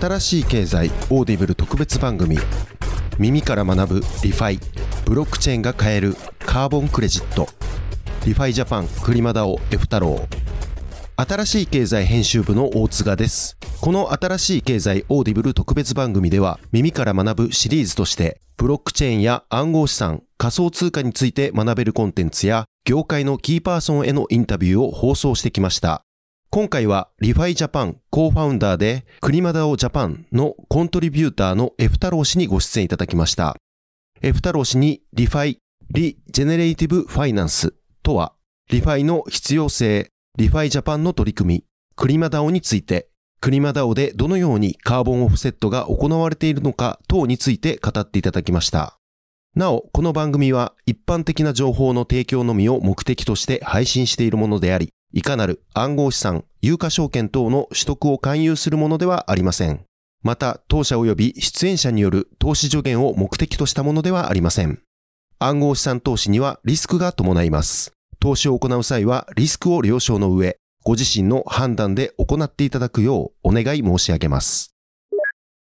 新しい経済オーディブル特別番組。耳から学ぶ ReFi。ブロックチェーンが変えるカーボンクレジット。リファイジャパンクリマダオ F 太郎新しい経済編集部の大津賀です。この新しい経済オーディブル特別番組では耳から学ぶシリーズとしてブロックチェーンや暗号資産仮想通貨について学べるコンテンツや業界のキーパーソンへのインタビューを放送してきました。今回は ReFi Japan Co-Founder で KlimaDAO JAPAN のコントリビューターの F 太郎氏にご出演いただきました F 太郎氏にリファイリジェネレイティブファイナンスとはリファイの必要性リファイジャパンの取り組み、クリマダオについて、クリマダオでどのようにカーボンオフセットが行われているのか等について語っていただきました。なお、この番組は一般的な情報の提供のみを目的として配信しているものであり、いかなる暗号資産、有価証券等の取得を勧誘するものではありません。また、当社及び出演者による投資助言を目的としたものではありません。暗号資産投資にはリスクが伴います。投資を行う際はリスクを了承の上、ご自身の判断で行っていただくようお願い申し上げます。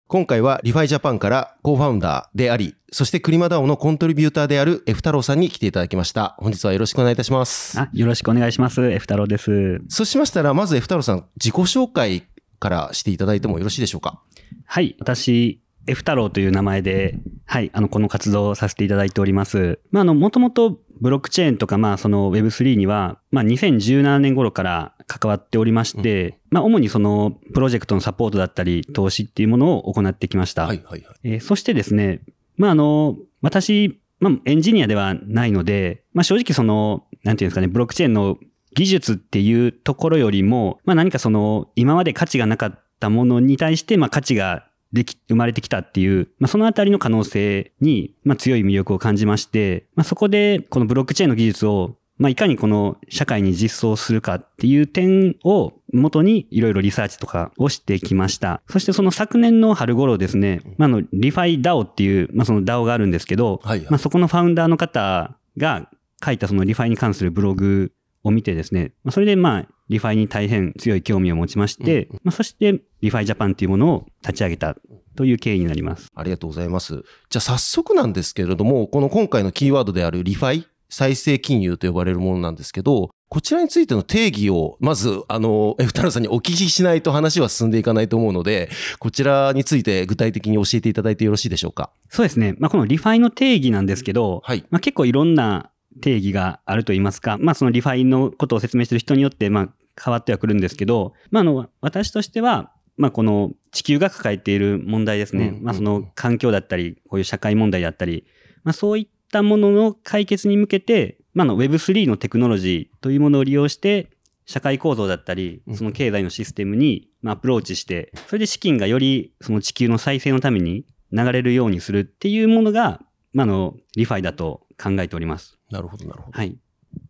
今回はリファイジャパンからコーファウンダーであり、そしてクリマダオのコントリビューターである F 太郎さんに来ていただきました。本日はよろしくお願いいたします。あ、よろしくお願いします。F 太郎です。そうしましたら、まず F 太郎さん、自己紹介からしていただいてもよろしいでしょうか？はい。私、F 太郎という名前で、はい、あの、この活動をさせていただいております。まあ、あの、もともとブロックチェーンとか、まあ、その Web3 には、まあ、2017年頃から関わっておりまして、うん、まあ、主にその、プロジェクトのサポートだったり、投資っていうものを行ってきました。はいはいはい。えー、そしてですね、まあ、あの、私、まあ、エンジニアではないので、まあ、正直その、なんていうんですかね、ブロックチェーンの技術っていうところよりも、まあ、何かその、今まで価値がなかったものに対して、まあ、価値ができ、生まれてきたっていう、まあ、そのあたりの可能性に、まあ、強い魅力を感じまして、まあ、そこで、このブロックチェーンの技術を、まあ、いかにこの社会に実装するかっていう点を元にいろいろリサーチとかをしてきました。そしてその昨年の春頃ですね、まあ、の、 ReFi DAO っていう、まあ、その DAO があるんですけど、はいはい、まあ、そこのファウンダーの方が書いたその ReFi に関するブログを見てですね、まあ、それでまあ、 ReFi に大変強い興味を持ちまして、まあ、そして ReFi Japan っていうものを立ち上げたという経緯になります。ありがとうございます。じゃあ早速なんですけれども、この今回のキーワードである ReFi、再生金融と呼ばれるものなんですけど、こちらについての定義を、まず、あの、F 太郎さんにお聞きしないと話は進んでいかないと思うので、こちらについて具体的に教えていただいてよろしいでしょうか？そうですね。まあ、この ReFi の定義なんですけど、はい。まあ、結構いろんな定義があると言いますか、まあ、その ReFi のことを説明している人によって、まあ、変わってはくるんですけど、まあ、あの、私としては、まあ、この地球が抱えている問題ですね。まあ、その環境だったり、こういう社会問題だったり、まあ、そういったものの解決に向けて、まあ、の Web3 のテクノロジーというものを利用して、社会構造だったり、その経済のシステムにアプローチして、それで資金がよりその地球の再生のために流れるようにするっていうものが、まあ、の、 ReFi だと考えております。なるほど、なるほど。はい。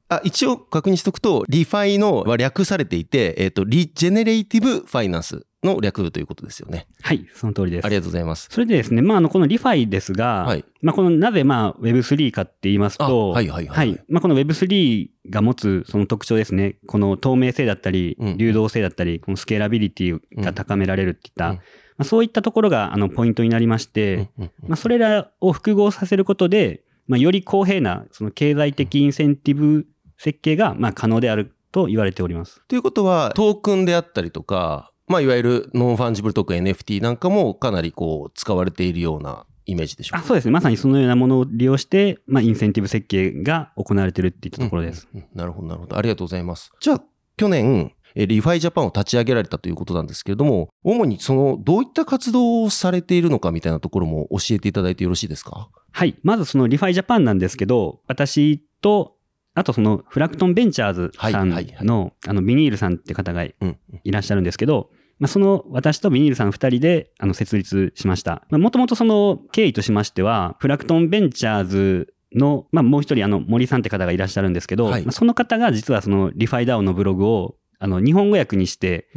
あ一応確認しておくと、 ReFi のは略されていて、えっ、ー、と、 regenerative finance の略ということですよね。はい、その通りです。ありがとうございます。それでですね、まあ、あの、この ReFi ですが、はい、まあ、この、なぜ、まあ、Web3 かって言いますと、はいはいはい、はい。まあ、この Web3 が持つその特徴ですね、この透明性だったり、流動性だったり、このスケーラビリティが高められるっていった、うん、まあ、そういったところが、あの、ポイントになりまして、まあ、それらを複合させることで、まあ、より公平な、その経済的インセンティブ設計が、まあ、可能であると言われております。ということは、トークンであったりとか、まあ、いわゆる non-fungible トークン NFT なんかもかなりこう、使われているようなイメージでしょうか？あそうですね。まさにそのようなものを利用して、まあ、インセンティブ設計が行われているっていったところです、うんうんなるほど、なるほど。ありがとうございます。じゃあ、去年、 ReFi Japan を立ち上げられたということなんですけれども、主にその、どういった活動をされているのかみたいなところも教えていただいてよろしいですか？はい。まずその ReFi Japan なんですけど、私とあとその Fracton Ventures さんの、あのビニールさんって方がいらっしゃるんですけど、まあ、その私とビニールさん二人であの設立しました。もともとその経緯としましては、 Fracton Ventures の、まあ、もう一人あの森さんって方がいらっしゃるんですけど、はい、その方が実はその ReFi DAO のブログをあの日本語訳にして、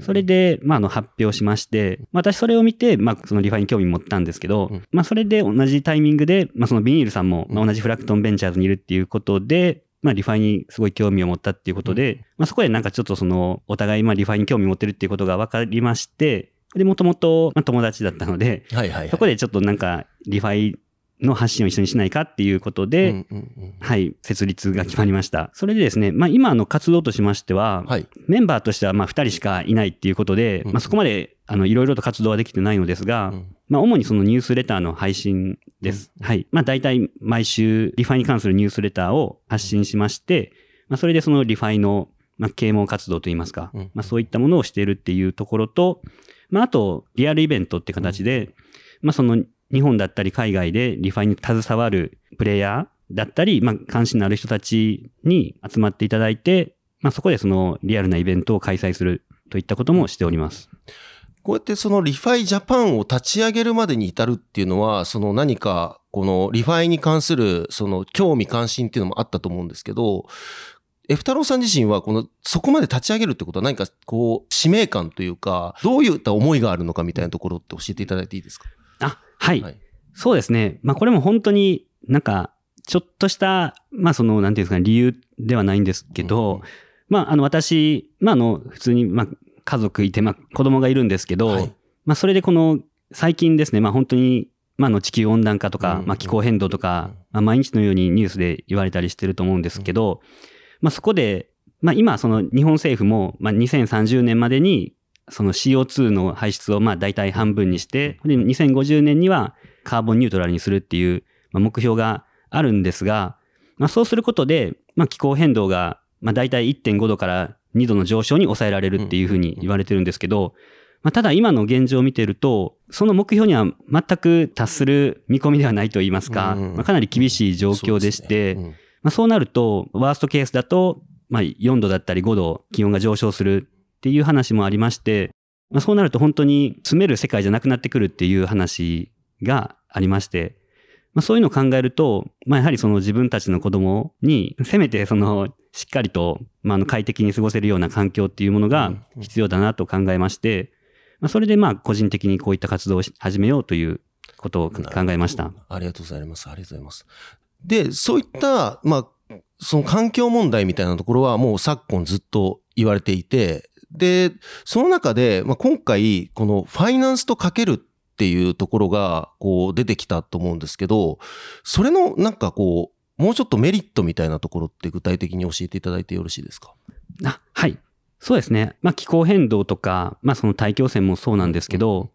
それで、まあ、あの発表しまして、私それを見て、まあ、その ReFi に興味持ったんですけど、まあ、それで同じタイミングで、まあ、そのビニールさんも、まあ、同じ Fracton Ventures にいるっていうことで、まあ、 ReFi にすごい興味を持ったっていうことで、うん、まあ、そこでなんかちょっとその、お互い、まあ、 ReFi に興味を持ってるっていうことが分かりまして、で、もともと友達だったので、はいはいはい。そこでちょっとなんか、 ReFi の発信を一緒にしないかっていうことで、うんうんうんはい、設立が決まりました。それでですね、まあ今の活動としましては、はい。メンバーとしてはまあ2人しかいないっていうことで、うんまあそこまであのいろいろと活動はできてないのですが、うんまあ主にそのニュースレターの配信です。はい。まあ大体毎週 ReFi に関するニュースレターを発信しまして、まあそれでその ReFi のまあ啓蒙活動といいますか、うんまあそういったものをしているっていうところと、まああとリアルイベントって形で、まあその日本だったり海外で ReFi に携わるプレイヤーだったり、まあ関心のある人たちに集まっていただいて、まあそこでそのリアルなイベントを開催するといったこともしております。こうやってその ReFi Japan を立ち上げるまでに至るっていうのは、その何かこの ReFi に関するその興味関心っていうのもあったと思うんですけど、F 太郎さん自身はこのそこまで立ち上げるってことは何かこう使命感というか、どういった思いがあるのかみたいなところって教えていただいていいですか、はい。はい。そうですね。まあこれも本当になんか、ちょっとした、まあその、なんていうんですかね、理由ではないんですけど、うんまああの私、まああの、普通に、まあ家族いて、まあ子供がいるんですけど、はい。まあそれでこの、最近ですね、まあ本当に、まああの地球温暖化とか、うんまあ気候変動とか、まあ毎日のようにニュースで言われたりしてると思うんですけど、まあそこで、まあ今その日本政府も、まあ2030年までに、その CO2 の排出をまあ大体半分にして、で2050年にはカーボンニュートラルにするっていうまあ目標があるんですが、まあそうすることで、まあ気候変動がまあ大体1.5度から2度の上昇に抑えられるっていうふうに言われてるんですけど、まあただ今の現状を見てると、その目標には全く達する見込みではないと言いますか、うんまあかなり厳しい状況でして、まあ、そうなると、ワーストケースだと、まあ、4度だったり5度気温が上昇するっていう話もありまして、まあ、そうなると本当に住める世界じゃなくなってくるっていう話がありまして、まあ、そういうのを考えると、まあ、やはりその自分たちの子供に、せめてその、しっかりと、まあ、あの快適に過ごせるような環境っていうものが必要だなと考えまして、まあ、それでまあ、個人的にこういった活動をし始めようということを考えました。ありがとうございます。ありがとうございます。で、そういった、まあ、その環境問題みたいなところはもう昨今ずっと言われていて、で、その中で、まあ、今回、このファイナンスとかけるっていうところが、こう出てきたと思うんですけど、それのなんかこう、もうちょっとメリットみたいなところって具体的に教えていただいてよろしいですか？あ、はい。そうですね。まあ気候変動とか、まあその大気汚染もそうなんですけど、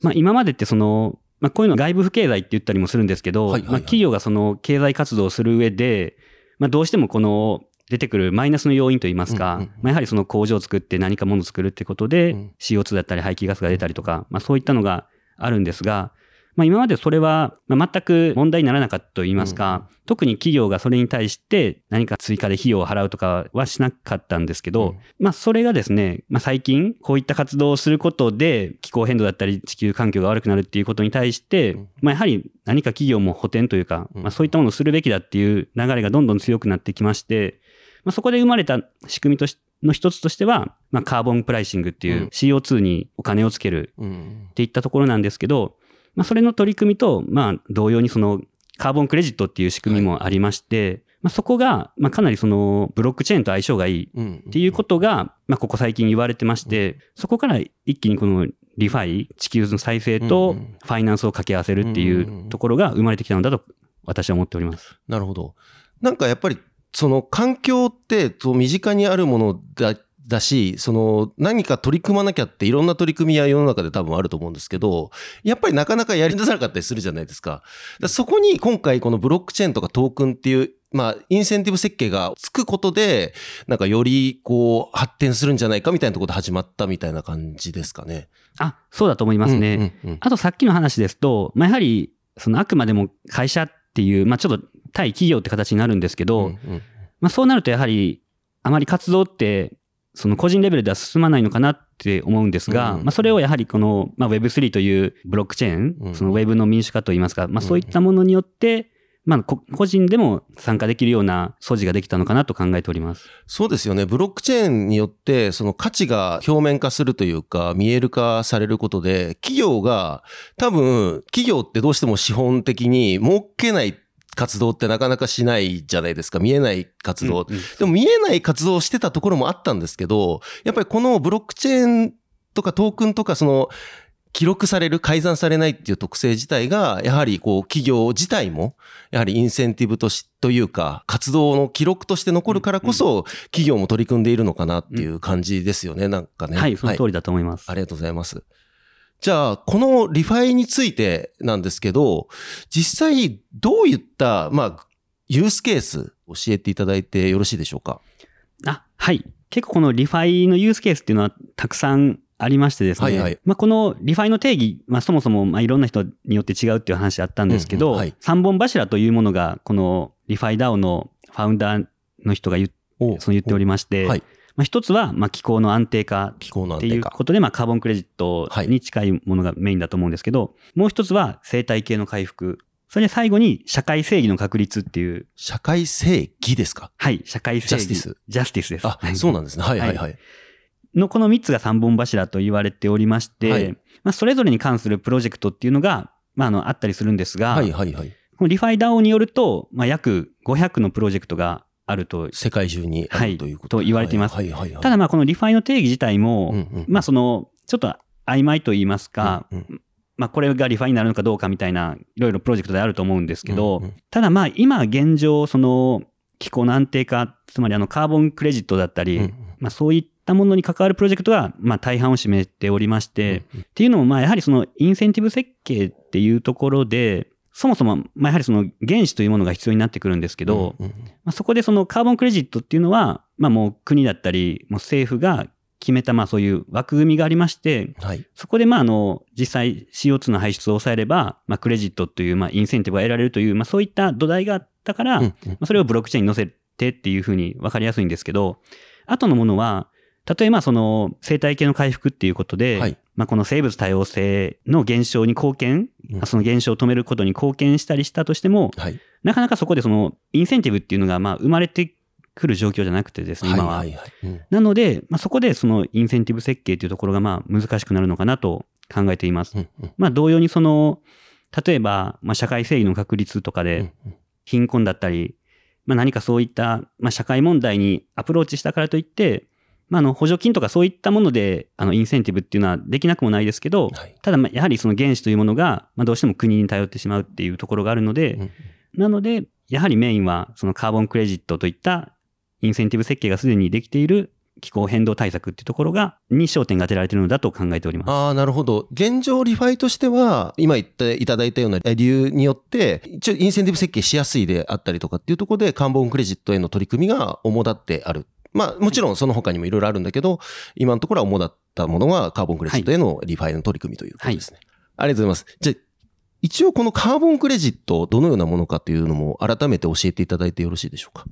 まあ今までってその、まあこういうの外部不経済って言ったりもするんですけど、はいはいはいまあ企業がその経済活動をする上で、まあどうしてもこの出てくるマイナスの要因といいますか、うんうんうん。まあやはりその工場を作って何かものを作るってことで、うん。CO2 だったり排気ガスが出たりとか、まあそういったのがあるんですが、まあ今までそれはまあ全く問題にならなかったと言いますか、特に企業がそれに対して何か追加で費用を払うとかはしなかったんですけど、うん。まあそれがですね、まあ最近こういった活動をすることで気候変動だったり地球環境が悪くなるっていうことに対して、うん。まあやはり何か企業も補填というか、うん。まあそういったものをするべきだっていう流れがどんどん強くなってきまして、まあそこで生まれた仕組みとしの一つとしては、まあカーボンプライシングっていううん CO2 にお金をつけるうん。っていったところなんですけど、まあ、それの取り組みと、まあ、同様にその、カーボンクレジットっていう仕組みもありまして、まあ、そこが、まあ、かなりその、ブロックチェーンと相性がいいうん。っていうことが、まあ、ここ最近言われてまして、そこから一気にこの、 ReFi、地球の再生うんとうんファイナンスを掛け合わせるっていうところが生まれてきたのだと、私は思っております。なるほど。なんかやっぱり、その環境って、身近にあるものだ、だし、その何か取り組まなきゃっていろんな取り組みは世の中で多分あると思うんですけど、やっぱりなかなかやり出さなかったりするじゃないですか。だからそこに今回このブロックチェーンとかトークンっていう、まあ、インセンティブ設計がつくことで、なんかよりこう発展するんじゃないかみたいなところで始まったみたいな感じですかね。あ、そうだと思いますね。うんうんうんあとさっきの話ですと、まあ、やはり、そのあくまでも会社っていう、まあ、ちょっと対企業って形になるんですけど、うんうんまあ、そうなるとやはり、あまり活動って、その個人レベルでは進まないのかなって思うんですが、うんまあ、それをやはりこの、まあ、Web3 というブロックチェーン、うんその Web の民主化といいますか、まあ、そういったものによって、まあ、こ個人でも参加できるような素地ができたのかなと考えております。そうですよね。ブロックチェーンによって、その価値が表面化するというか、見える化されることで、企業が、多分、企業ってどうしても資本的に儲けない活動ってなかなかしないじゃないですか。見えない活動。うんうんでも見えない活動をしてたところもあったんですけど、やっぱりこのブロックチェーンとかトークンとかその記録される、改ざんされないっていう特性自体が、やはりこう企業自体も、やはりインセンティブとし、というか、活動の記録として残るからこそ、企業も取り組んでいるのかなっていう感じですよね、なんかね。はい、その通りだと思います。ありがとうございます。じゃあ、この ReFi についてなんですけど、実際どういった、まあ、ユースケース教えていただいてよろしいでしょうか？あ、はい。結構この ReFi のユースケースっていうのはたくさんありましてですね。はいはいまあこの ReFi の定義、まあそもそもまあいろんな人によって違うっていう話あったんですけど、うんうんはい三本柱というものがこのリファイ DAO のファウンダーの人が言その言っておりまして、はい。まあ一つはまあ気候の安定化ってい。うことで、まあカーボンクレジットに近いものがメインだと思うんですけど、もう一つは生態系の回復。それで最後に社会正義の確立っていう、社会正義ですか？はい、社会正義。 Justice。Justice です。あは、いそうなんですね。はいはいはい。のこの3つが3本柱と言われておりまして、はいまあ、それぞれに関するプロジェクトっていうのが、まあ、あの、あったりするんですが、はいはいはい。この ReFi DAO によると、まあ、約500のプロジェクトがあると。世界中にということ。と言われています。はいはいはい。ただ、まあ、この ReFi の定義自体も、うんうんまあ、その、ちょっと曖昧と言いますか、うんうん。まあ、これが ReFi になるのかどうかみたいな、いろいろプロジェクトであると思うんですけど、うんうん。ただ、まあ、今現状、その、気候の安定化、つまりあの、カーボンクレジットだったり、うんうん。まあ、そういったものに関わるプロジェクトが、まあ、大半を占めておりまして、っていうのも、まあ、やはりその、インセンティブ設計っていうところで、そもそも、まあ、やはりその、原資というものが必要になってくるんですけど、うんうんまあ、そこでその、カーボンクレジットっていうのは、まあ、もう国だったり、もう政府が決めた、まあ、そういう枠組みがありまして、はい。そこで、まあ、あの、実際 CO2 の排出を抑えれば、まあ、クレジットという、まあ、インセンティブが得られるという、まあ、そういった土台があったから、うんうん。まあそれをブロックチェーンに載せてっていうふうに分かりやすいんですけど、後のものは、例えばその生態系の回復っていうことで、はいまあこの生物多様性の減少に貢献、うんその減少を止めることに貢献したりしたとしても、はい。なかなかそこでそのインセンティブっていうのがまあ生まれてくる状況じゃなくてですね、今は。はいはいはいうんなので、まあ、そこでそのインセンティブ設計っていうところがまあ難しくなるのかなと考えています。うんうんまあ同様にその、例えば、まあ社会正義の確立とかで、貧困だったり、まあ、何かそういった、まあ、社会問題にアプローチしたからといって、まあ、あの補助金とかそういったものであのインセンティブっていうのはできなくもないですけど、はいただまあやはりその原資というものが、まあ、どうしても国に頼ってしまうっていうところがあるので、うんなのでやはりメインはそのカーボンクレジットといったインセンティブ設計がすでにできている気候変動対策っていうところがに焦点が当てられているのだと考えております。ああ、なるほど。現状 ReFi としては、今言っていただいたような理由によって、一応インセンティブ設計しやすいであったりとかっていうところで、カーボンクレジットへの取り組みが主だってある。まあ、もちろんその他にもいろいろあるんだけど、今のところは主だったものがカーボンクレジットへの ReFi の取り組みということですね。ありがとうございます。じゃあ、一応このカーボンクレジット、どのようなものかというのも改めて教えていただいてよろしいでしょうか？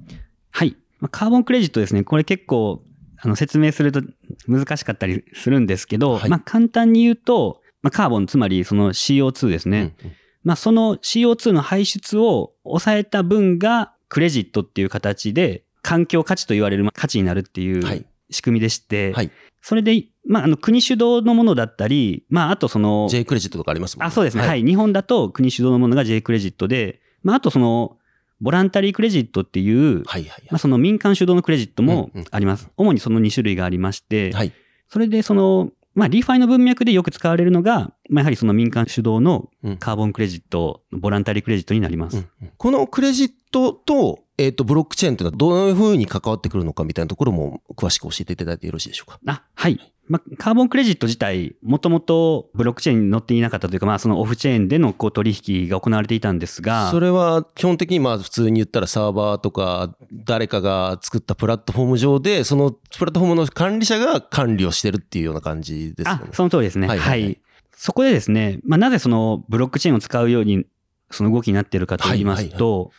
はい。まあカーボンクレジットですね。これ結構、あの、説明すると難しかったりするんですけど、はいまあ、簡単に言うと、まあ、カーボン、つまりその CO2 ですね。うんうんまあ、その CO2 の排出を抑えた分が、クレジットっていう形で、環境価値と言われるまあ価値になるっていはいう仕組みでして、はいそれで、まあ、あの、国主導のものだったり、まあ、あとその、J クレジットとかありますもんあ、そうですね。はい。日本だと国主導のものが J クレジットで、まあ、あとその、ボランタリークレジットっていう、はいはいまあ、その民間主導のクレジットもうんうんあります。主にその2種類がありまして、はい。それでその、まあ、 ReFi の文脈でよく使われるのが、まあ、やはりその民間主導のうんカーボンクレジット、ボランタリークレジットになります。このクレジットと、えっ、と、ブロックチェーンというのはどういうふうに関わってくるのかみたいなところも詳しく教えていただいてよろしいでしょうか？あ、はい。まあ、カーボンクレジット自体、もともとブロックチェーンに載っていなかったというか、まあ、そのオフチェーンでのこう取引が行われていたんですが、それは基本的にまあ普通に言ったらサーバーとか誰かが作ったプラットフォーム上で、そのプラットフォームの管理者が管理をしてるっていうような感じですよあね、。その通りですね。ははいいはいはいそこでですね、まあ、なぜそのブロックチェーンを使うように、その動きになっているかと言いますと、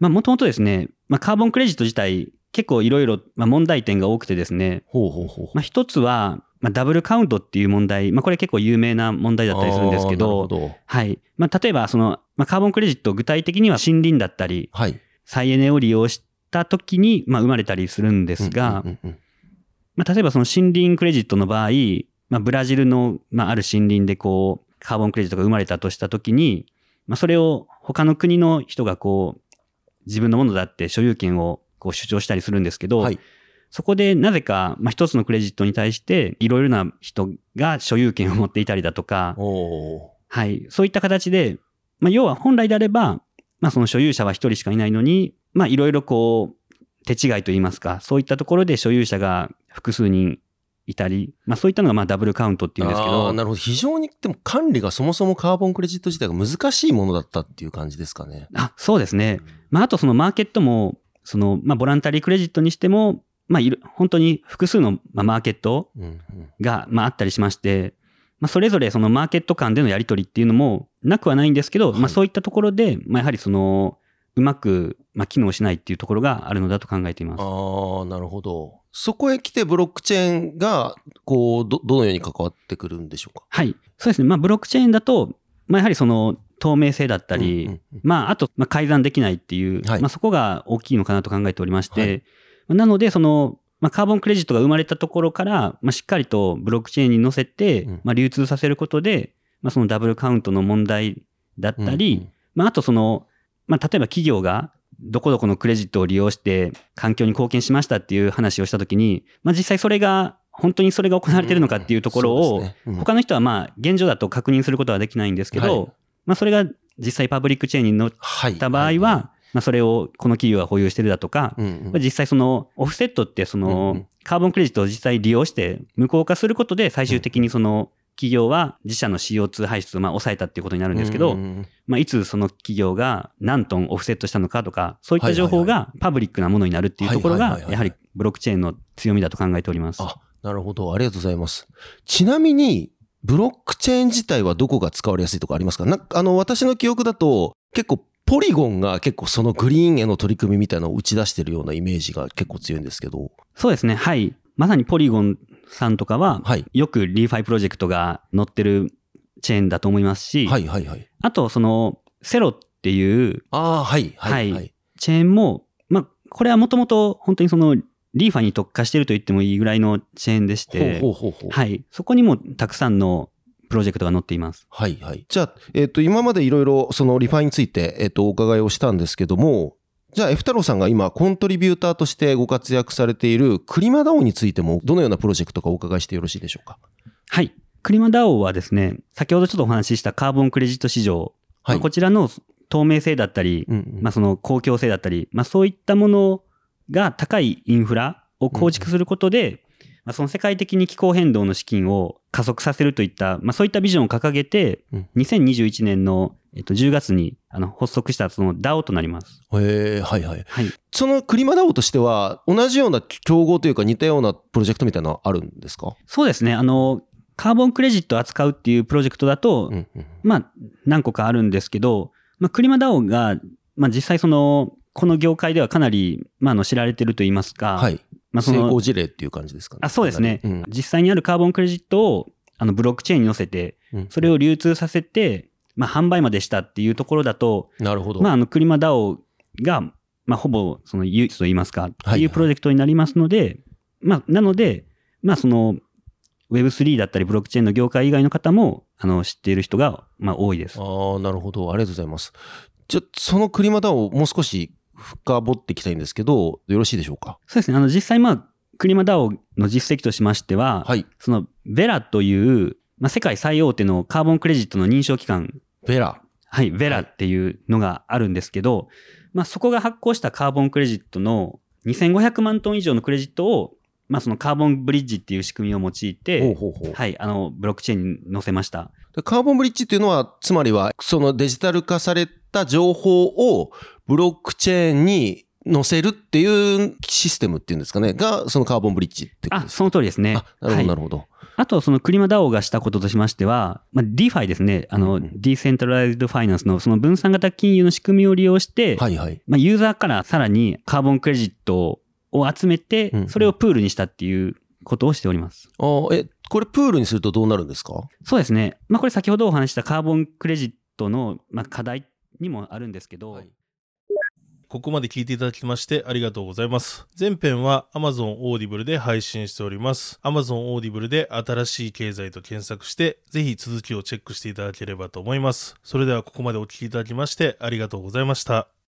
まあ、もともとですね、まあ、カーボンクレジット自体、結構いろいろまあ問題点が多くてですね、ほうほうほう。まあ、一つは、まあ、ダブルカウントっていう問題、まあ、これ結構有名な問題だったりするんですけど、ほど。はい。まあ、例えば、その、まあ、カーボンクレジット、具体的には森林だったり、はい。再エネを利用した時に、まあ、生まれたりするんですが、うんうんうんまあ、例えばその森林クレジットの場合、まあ、ブラジルの、まあ、ある森林でこう、カーボンクレジットが生まれたとしたときに、まあ、それを他の国の人がこう、自分のものだって所有権をこう主張したりするんですけど、はい。そこでなぜか、まあ、一つのクレジットに対して、いろいろな人が所有権を持っていたりだとか、はい。そういった形で、まあ、要は本来であれば、まあ、その所有者は一人しかいないのに、まあ、いろいろこう、手違いといいますか、そういったところで所有者が複数人いたり、まあ、そういったのがまあダブルカウントっていうんですけど、なるほど。非常に、でも管理がそもそもカーボンクレジット自体が難しいものだったっていう感じですかね。あ、そうですね。まあ、あとそのマーケットも、その、まあ、ボランタリークレジットにしても、まあ、いる、本当に複数のまあマーケットが、まあ、あったりしまして、まあ、それぞれそのマーケット間でのやり取りっていうのもなくはないんですけど、はいまあ、そういったところで、まあ、やはりその、うまく、まあ、機能しないっていうところがあるのだと考えています。ああ、なるほど。そこへ来てブロックチェーンが、こう、ど、どのように関わってくるんでしょうか？はい。そうですね。まあ、ブロックチェーンだと、まあ、やはりその、透明性だったり、うんうんうん。まあ、あと、まあ、改ざんできないっていう、はい。まあ、そこが大きいのかなと考えておりまして、はい。なので、その、まあ、カーボンクレジットが生まれたところから、まあ、しっかりとブロックチェーンに載せて、うん。まあ、流通させることで、まあ、そのダブルカウントの問題だったり、うんうん。まあ、あとその、まあ、例えば企業が、どこどこのクレジットを利用して環境に貢献しましたっていう話をしたときに、まあ、実際それが、本当にそれが行われているのかっていうところを、他の人はまあ、現状だと確認することはできないんですけど、はい。まあ、それが実際パブリックチェーンに載っはい。た場合は、まあ、それをこの企業は保有してるだとか、実際そのオフセットってそのん。カーボンクレジットを実際利用して無効化することで最終的にその企業は自社の CO2 排出をまあ抑えたっていうことになるんですけど、まあ、いつその企業が何トンオフセットしたのかとか、そういった情報がパブリックなものになるっていうところがやはりブロックチェーンの強みだと考えております。あ、なるほど。ありがとうございます。ちなみに、ブロックチェーン自体はどこが使われやすいとかありますか？なんか、あの、私の記憶だと、結構、ポリゴンが結構そのグリーンへの取り組みみたいなのを打ち出してるようなイメージが結構強いんですけど。そうですね。はい。まさにポリゴンさんとかは、はい。よく ReFi プロジェクトが載ってるチェーンだと思いますし、はいはいはい。あと、その、 Celo っていうああ、はいはいははいい。チェーンも、まあ、これはもともと本当にその、リーファに特化していると言ってもいいぐらいのチェーンでして、ほうほうほうほう。はい。そこにもたくさんのプロジェクトが載っています。はいはい。じゃあ、えっ、と、今までいろいろその ReFi について、えっ、と、お伺いをしたんですけども、じゃあ、F 太郎さんが今、コントリビューターとしてご活躍されている KlimaDAO についても、どのようなプロジェクトかお伺いしてよろしいでしょうか？はい。クリマダオはですね、先ほどちょっとお話ししたカーボンクレジット市場、はい。まあこちらの透明性だったり、うんうんまあ、その公共性だったり、まあ、そういったものが高いインフラを構築することで、まあ、その世界的に気候変動の資金を加速させるといった、まあ、そういったビジョンを掲げて、うん2021年の、えっと、10月にあの発足したその DAO となります。へえ、はいはい。はい。そのクリマダオとしては、同じような競合というか似たようなプロジェクトみたいなのあるんですか？そうですね。あの、カーボンクレジットを扱うっていうプロジェクトだと、うんうん。まあ、何個かあるんですけど、まあ、クリマダオが、まあ、実際その、この業界ではかなり、まあ、あの知られてると言いますか、はい。まあ、その成功事例っていう感じですかね。あそうですね、うん実際にあるカーボンクレジットをあのブロックチェーンに載せて、うんそれを流通させて、まあ、販売までしたっていうところだと、なるほど。まあ、あのクリマダオが、まあ、ほぼその唯一と言いますか、ってはいいうプロジェクトになりますので、まあ、なので、まあ、その Web3 だったりブロックチェーンの業界以外の方もあの知っている人が、まあ、多いです。ああ、なるほど。ありがとうございます。じゃあ、そのクリマダオをもう少し深掘っていきたいんですけど、よろしいでしょうか？そうですね。あの、実際、まあ、クリマダオの実績としましては、はい。その、ベラという、まあ、世界最大手のカーボンクレジットの認証機関ベラ。はい、ベラっていうのがあるんですけど、まあそこが発行したカーボンクレジットの2500万トン以上のクレジットを、まあそのカーボンブリッジっていう仕組みを用いて、ほうほう。はい、あの、ブロックチェーンに載せました。でカーボンブリッジっていうのは、つまりは、そのデジタル化された情報をブロックチェーンに載せるっていうシステムっていうんですかね、が、そのカーボンブリッジってことあ、ですか？その通りですね。あ、なるほど、はいなるほど。あと、そのクリマダオがしたこととしましては、まあ、DeFi ですね。あの、うんうんディーセントライズドファイナンスのその分散型金融の仕組みを利用して、はいはい。まあ、ユーザーからさらにカーボンクレジットを集めてうんうん、それをプールにしたっていうことをしております。あーえ、これプールにするとどうなるんですか？そうですね。まあ、これ先ほどお話ししたカーボンクレジットの、まあ、課題にもあるんですけど、はいここまで聞いていただきましてありがとうございます。前編は Amazon Audible で配信しております。Amazon Audible で新しい経済と検索して、ぜひ続きをチェックしていただければと思います。それではここまでお聞きいただきましてありがとうございました。